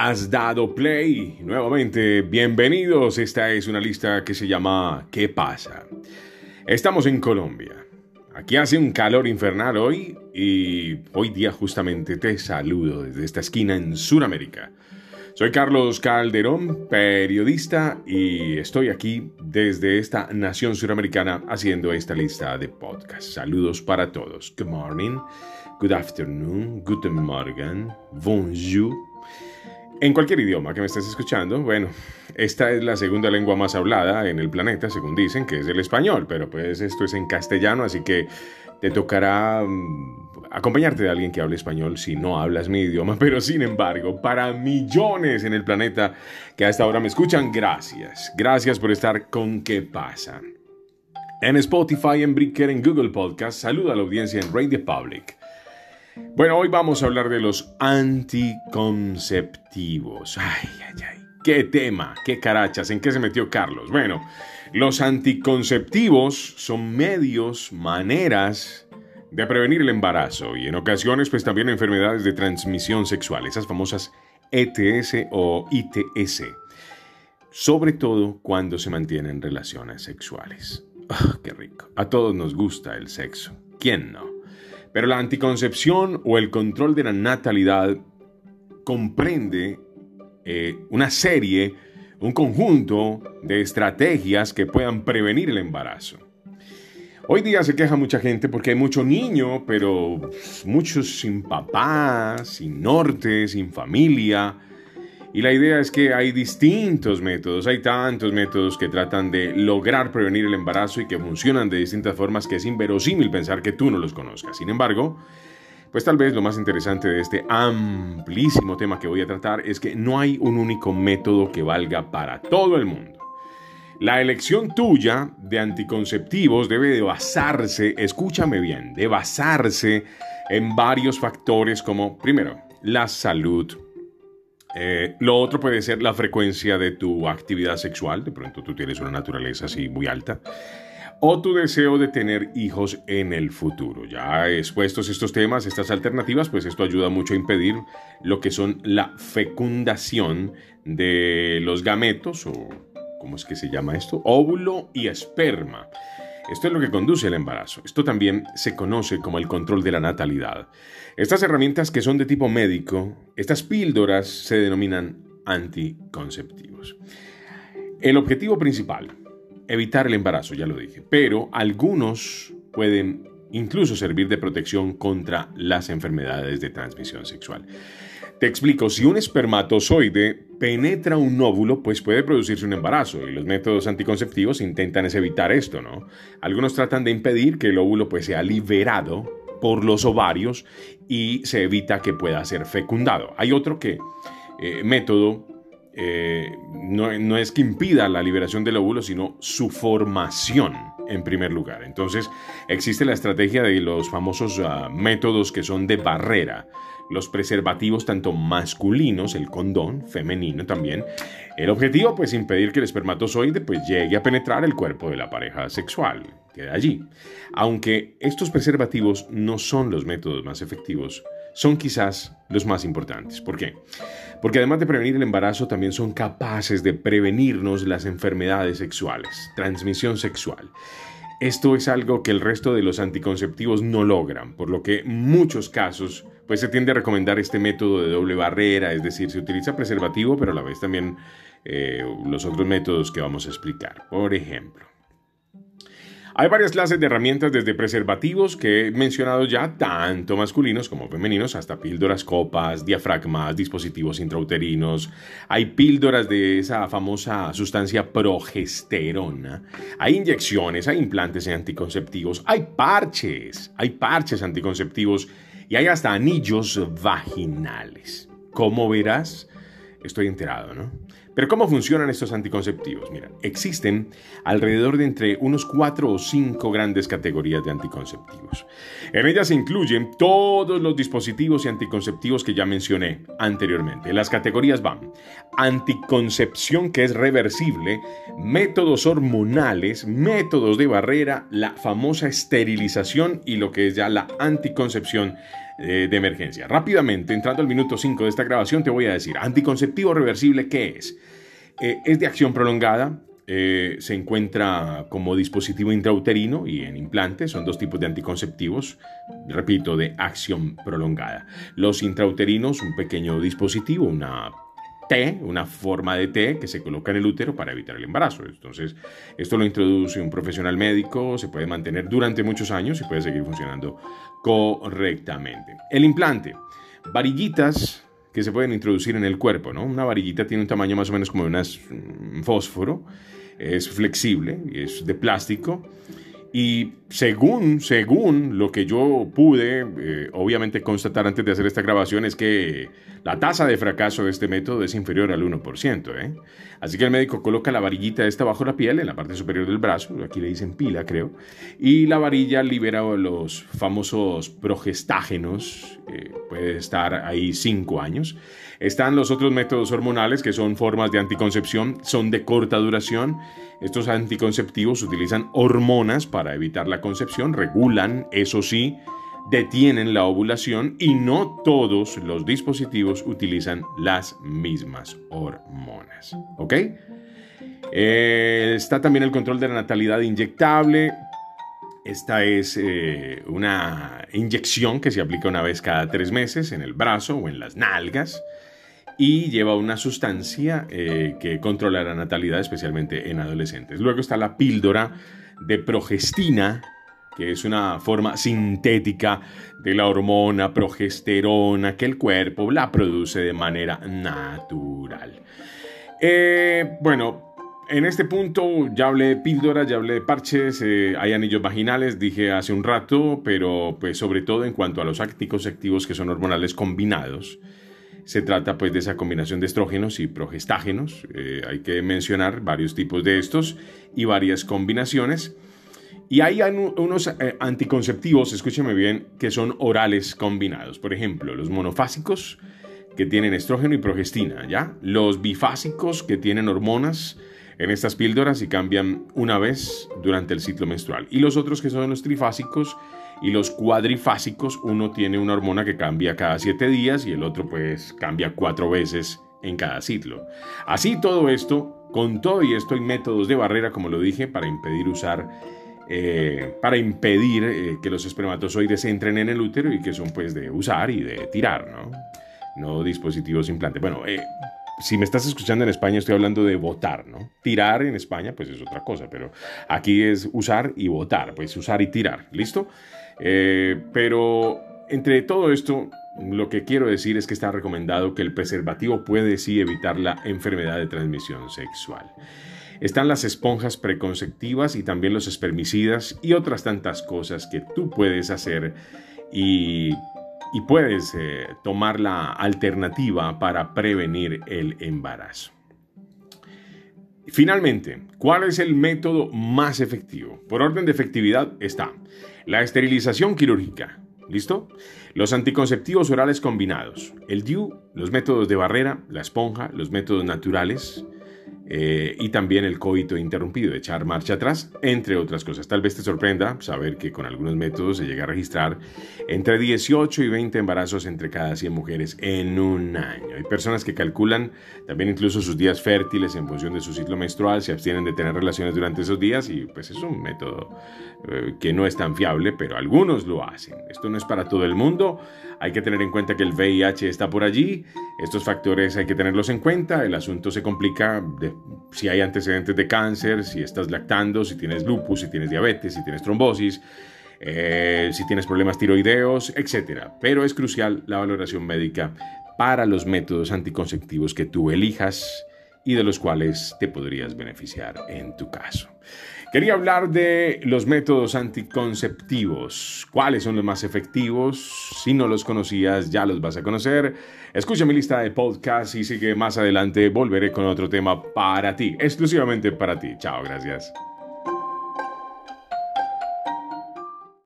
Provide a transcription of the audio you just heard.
Has dado play. Nuevamente, bienvenidos. Esta es una lista que se llama ¿Qué pasa? Estamos en Colombia. Aquí hace un calor infernal hoy y hoy día justamente te saludo desde esta esquina en Sudamérica. Soy Carlos Calderón, periodista, y estoy aquí desde esta nación suramericana haciendo esta lista de podcast. Saludos para todos. Good morning, good afternoon, guten morgen, bonjour. En cualquier idioma que me estés escuchando, bueno, esta es la segunda lengua más hablada en el planeta, según dicen, que es el español, pero pues esto es en castellano, así que te tocará mm, acompañarte de alguien que hable español si no hablas mi idioma, pero sin embargo, para millones en el planeta que a esta hora me escuchan, gracias. Gracias por estar con ¿Qué pasa? En Spotify, en Breaker, en Google Podcast, saluda a la audiencia en Radio Public. Bueno, hoy vamos a hablar de los anticonceptivos. Ay, ay, ay. ¿Qué tema? ¿Qué carachas? ¿En qué se metió Carlos? Bueno, los anticonceptivos son medios, maneras de prevenir el embarazo y en ocasiones pues también enfermedades de transmisión sexual, esas famosas ETS o ITS, sobre todo cuando se mantienen relaciones sexuales. Ah, ¡Qué rico! A todos nos gusta el sexo. ¿Quién no? Pero la anticoncepción o el control de la natalidad comprende eh, una serie, un conjunto de estrategias que puedan prevenir el embarazo. Hoy día se queja mucha gente porque hay mucho niño, pero muchos sin papá, sin norte, sin familia. Y la idea es que hay distintos métodos, hay tantos métodos que tratan de lograr prevenir el embarazo y que funcionan de distintas formas que es inverosímil pensar que tú no los conozcas. Sin embargo, pues tal vez lo más interesante de este amplísimo tema que voy a tratar es que no hay un único método que valga para todo el mundo. La elección tuya de anticonceptivos debe de basarse, escúchame bien, de basarse en varios factores como, primero, la salud. Eh, lo otro puede ser la frecuencia de tu actividad sexual, de pronto tú tienes una naturaleza así muy alta, o tu deseo de tener hijos en el futuro. Ya expuestos estos temas, estas alternativas, pues esto ayuda mucho a impedir lo que son la fecundación de los gametos o ¿cómo es que se llama esto? Óvulo y esperma. Esto es lo que conduce al embarazo. Esto también se conoce como el control de la natalidad. Estas herramientas que son de tipo médico, estas píldoras se denominan anticonceptivos. El objetivo principal, evitar el embarazo, ya lo dije, pero algunos pueden incluso servir de protección contra las enfermedades de transmisión sexual. Te explico, si un espermatozoide penetra un óvulo, pues puede producirse un embarazo y los métodos anticonceptivos intentan evitar esto, ¿no? Algunos tratan de impedir que el óvulo pues sea liberado por los ovarios y se evita que pueda ser fecundado. Hay otro que eh, método eh, no, es que impida la liberación del óvulo, sino su formación en primer lugar. Entonces existe la estrategia de los famosos ah, métodos que son de barrera los preservativos tanto masculinos, el condón, femenino también. El objetivo pues impedir que el espermatozoide pues llegue a penetrar el cuerpo de la pareja sexual, queda allí. Aunque estos preservativos no son los métodos más efectivos, son quizás los más importantes. ¿Por qué? Porque además de prevenir el embarazo, también son capaces de prevenirnos las enfermedades sexuales, transmisión sexual. Esto es algo que el resto de los anticonceptivos no logran, por lo que en muchos casos pues se tiende a recomendar este método de doble barrera, es decir, se utiliza preservativo, pero a la vez también eh, los otros métodos que vamos a explicar. Por ejemplo, hay varias clases de herramientas desde preservativos que he mencionado ya, tanto masculinos como femeninos, hasta píldoras, copas, diafragmas, dispositivos intrauterinos. Hay píldoras de esa famosa sustancia progesterona. Hay inyecciones, hay implantes anticonceptivos, hay parches, hay parches anticonceptivos y hay hasta anillos vaginales. ¿Cómo verás? Estoy enterado, ¿no? Pero ¿cómo funcionan estos anticonceptivos? Mira, existen alrededor de entre unos cuatro o cinco grandes categorías de anticonceptivos. En ellas se incluyen todos los dispositivos y anticonceptivos que ya mencioné anteriormente. Las categorías van anticoncepción que es reversible, métodos hormonales, métodos de barrera, la famosa esterilización y lo que es ya la anticoncepción eh, de emergencia. Rápidamente, entrando al minuto 5 de esta grabación, te voy a decir, anticonceptivo reversible, ¿qué es? Eh, es de acción prolongada, eh, se encuentra como dispositivo intrauterino y en implante. Son dos tipos de anticonceptivos, repito, de acción prolongada. Los intrauterinos, un pequeño dispositivo, una T, una forma de T que se coloca en el útero para evitar el embarazo. Entonces, esto lo introduce un profesional médico, se puede mantener durante muchos años y puede seguir funcionando correctamente. El implante, varillitas que se pueden introducir en el cuerpo, ¿no? Una varillita tiene un tamaño más o menos como de un fósforo es flexible, es de plástico. Y según, según lo que yo pude, eh, obviamente, constatar antes de hacer esta grabación, es que la tasa de fracaso de este método es inferior al 1%. ¿eh? Así que el médico coloca la varillita esta bajo la piel, en la parte superior del brazo, aquí le dicen pila, creo, y la varilla libera los famosos progestágenos, eh, puede estar ahí 5 años. Están los otros métodos hormonales que son formas de anticoncepción, son de corta duración. Estos anticonceptivos utilizan hormonas para evitar la concepción, regulan, eso sí, detienen la ovulación y no todos los dispositivos utilizan las mismas hormonas. ¿Ok? Eh, está también el control de la natalidad inyectable. Esta es eh, una inyección que se aplica una vez cada tres meses en el brazo o en las nalgas y lleva una sustancia eh, que controla la natalidad, especialmente en adolescentes. Luego está la píldora de progestina, que es una forma sintética de la hormona progesterona que el cuerpo la produce de manera natural. Eh, bueno, en este punto ya hablé de píldoras, ya hablé de parches, eh, hay anillos vaginales, dije hace un rato, pero pues sobre todo en cuanto a los ácticos activos que son hormonales combinados. Se trata pues de esa combinación de estrógenos y progestágenos. Eh, hay que mencionar varios tipos de estos y varias combinaciones. Y hay unos eh, anticonceptivos, escúcheme bien, que son orales combinados. Por ejemplo, los monofásicos que tienen estrógeno y progestina, ¿ya? Los bifásicos que tienen hormonas en estas píldoras y cambian una vez durante el ciclo menstrual. Y los otros que son los trifásicos y los cuadrifásicos, uno tiene una hormona que cambia cada siete días y el otro pues cambia cuatro veces en cada ciclo. Así todo esto, con todo y esto hay métodos de barrera, como lo dije, para impedir usar, eh, para impedir eh, que los espermatozoides entren en el útero y que son pues de usar y de tirar, ¿no? No dispositivos implantes. Bueno, eh, si me estás escuchando en España, estoy hablando de votar, ¿no? Tirar en España, pues es otra cosa, pero aquí es usar y votar, pues usar y tirar, ¿listo? Eh, pero entre todo esto, lo que quiero decir es que está recomendado que el preservativo puede sí evitar la enfermedad de transmisión sexual. Están las esponjas preconceptivas y también los espermicidas y otras tantas cosas que tú puedes hacer y, puedes eh, tomar la alternativa para prevenir el embarazo. Finalmente, ¿cuál es el método más efectivo? Por orden de efectividad está la esterilización quirúrgica. ¿Listo? Los anticonceptivos orales combinados. El DIU, los métodos de barrera, la esponja, los métodos naturales, eh, y también el coito interrumpido, echar marcha atrás, entre otras cosas. Tal vez te sorprenda saber que con algunos métodos se llega a registrar entre 18 y 20 embarazos entre cada 100 mujeres en un año. Hay personas que calculan también incluso sus días fértiles en función de su ciclo menstrual, se abstienen de tener relaciones durante esos días y pues es un método eh, que no es tan fiable, pero algunos lo hacen. Esto no es para todo el mundo. Hay que tener en cuenta que el VIH está por allí. Estos factores hay que tenerlos en cuenta. El asunto se complica de si hay antecedentes de cáncer, si estás lactando, si tienes lupus, si tienes diabetes, si tienes trombosis, eh, si tienes problemas tiroideos, etc. Pero es crucial la valoración médica para los métodos anticonceptivos que tú elijas y de los cuales te podrías beneficiar en tu caso. Quería hablar de los métodos anticonceptivos. ¿Cuáles son los más efectivos? Si no los conocías, ya los vas a conocer. Escucha mi lista de podcasts y sigue más adelante. Volveré con otro tema para ti, exclusivamente para ti. Chao, gracias.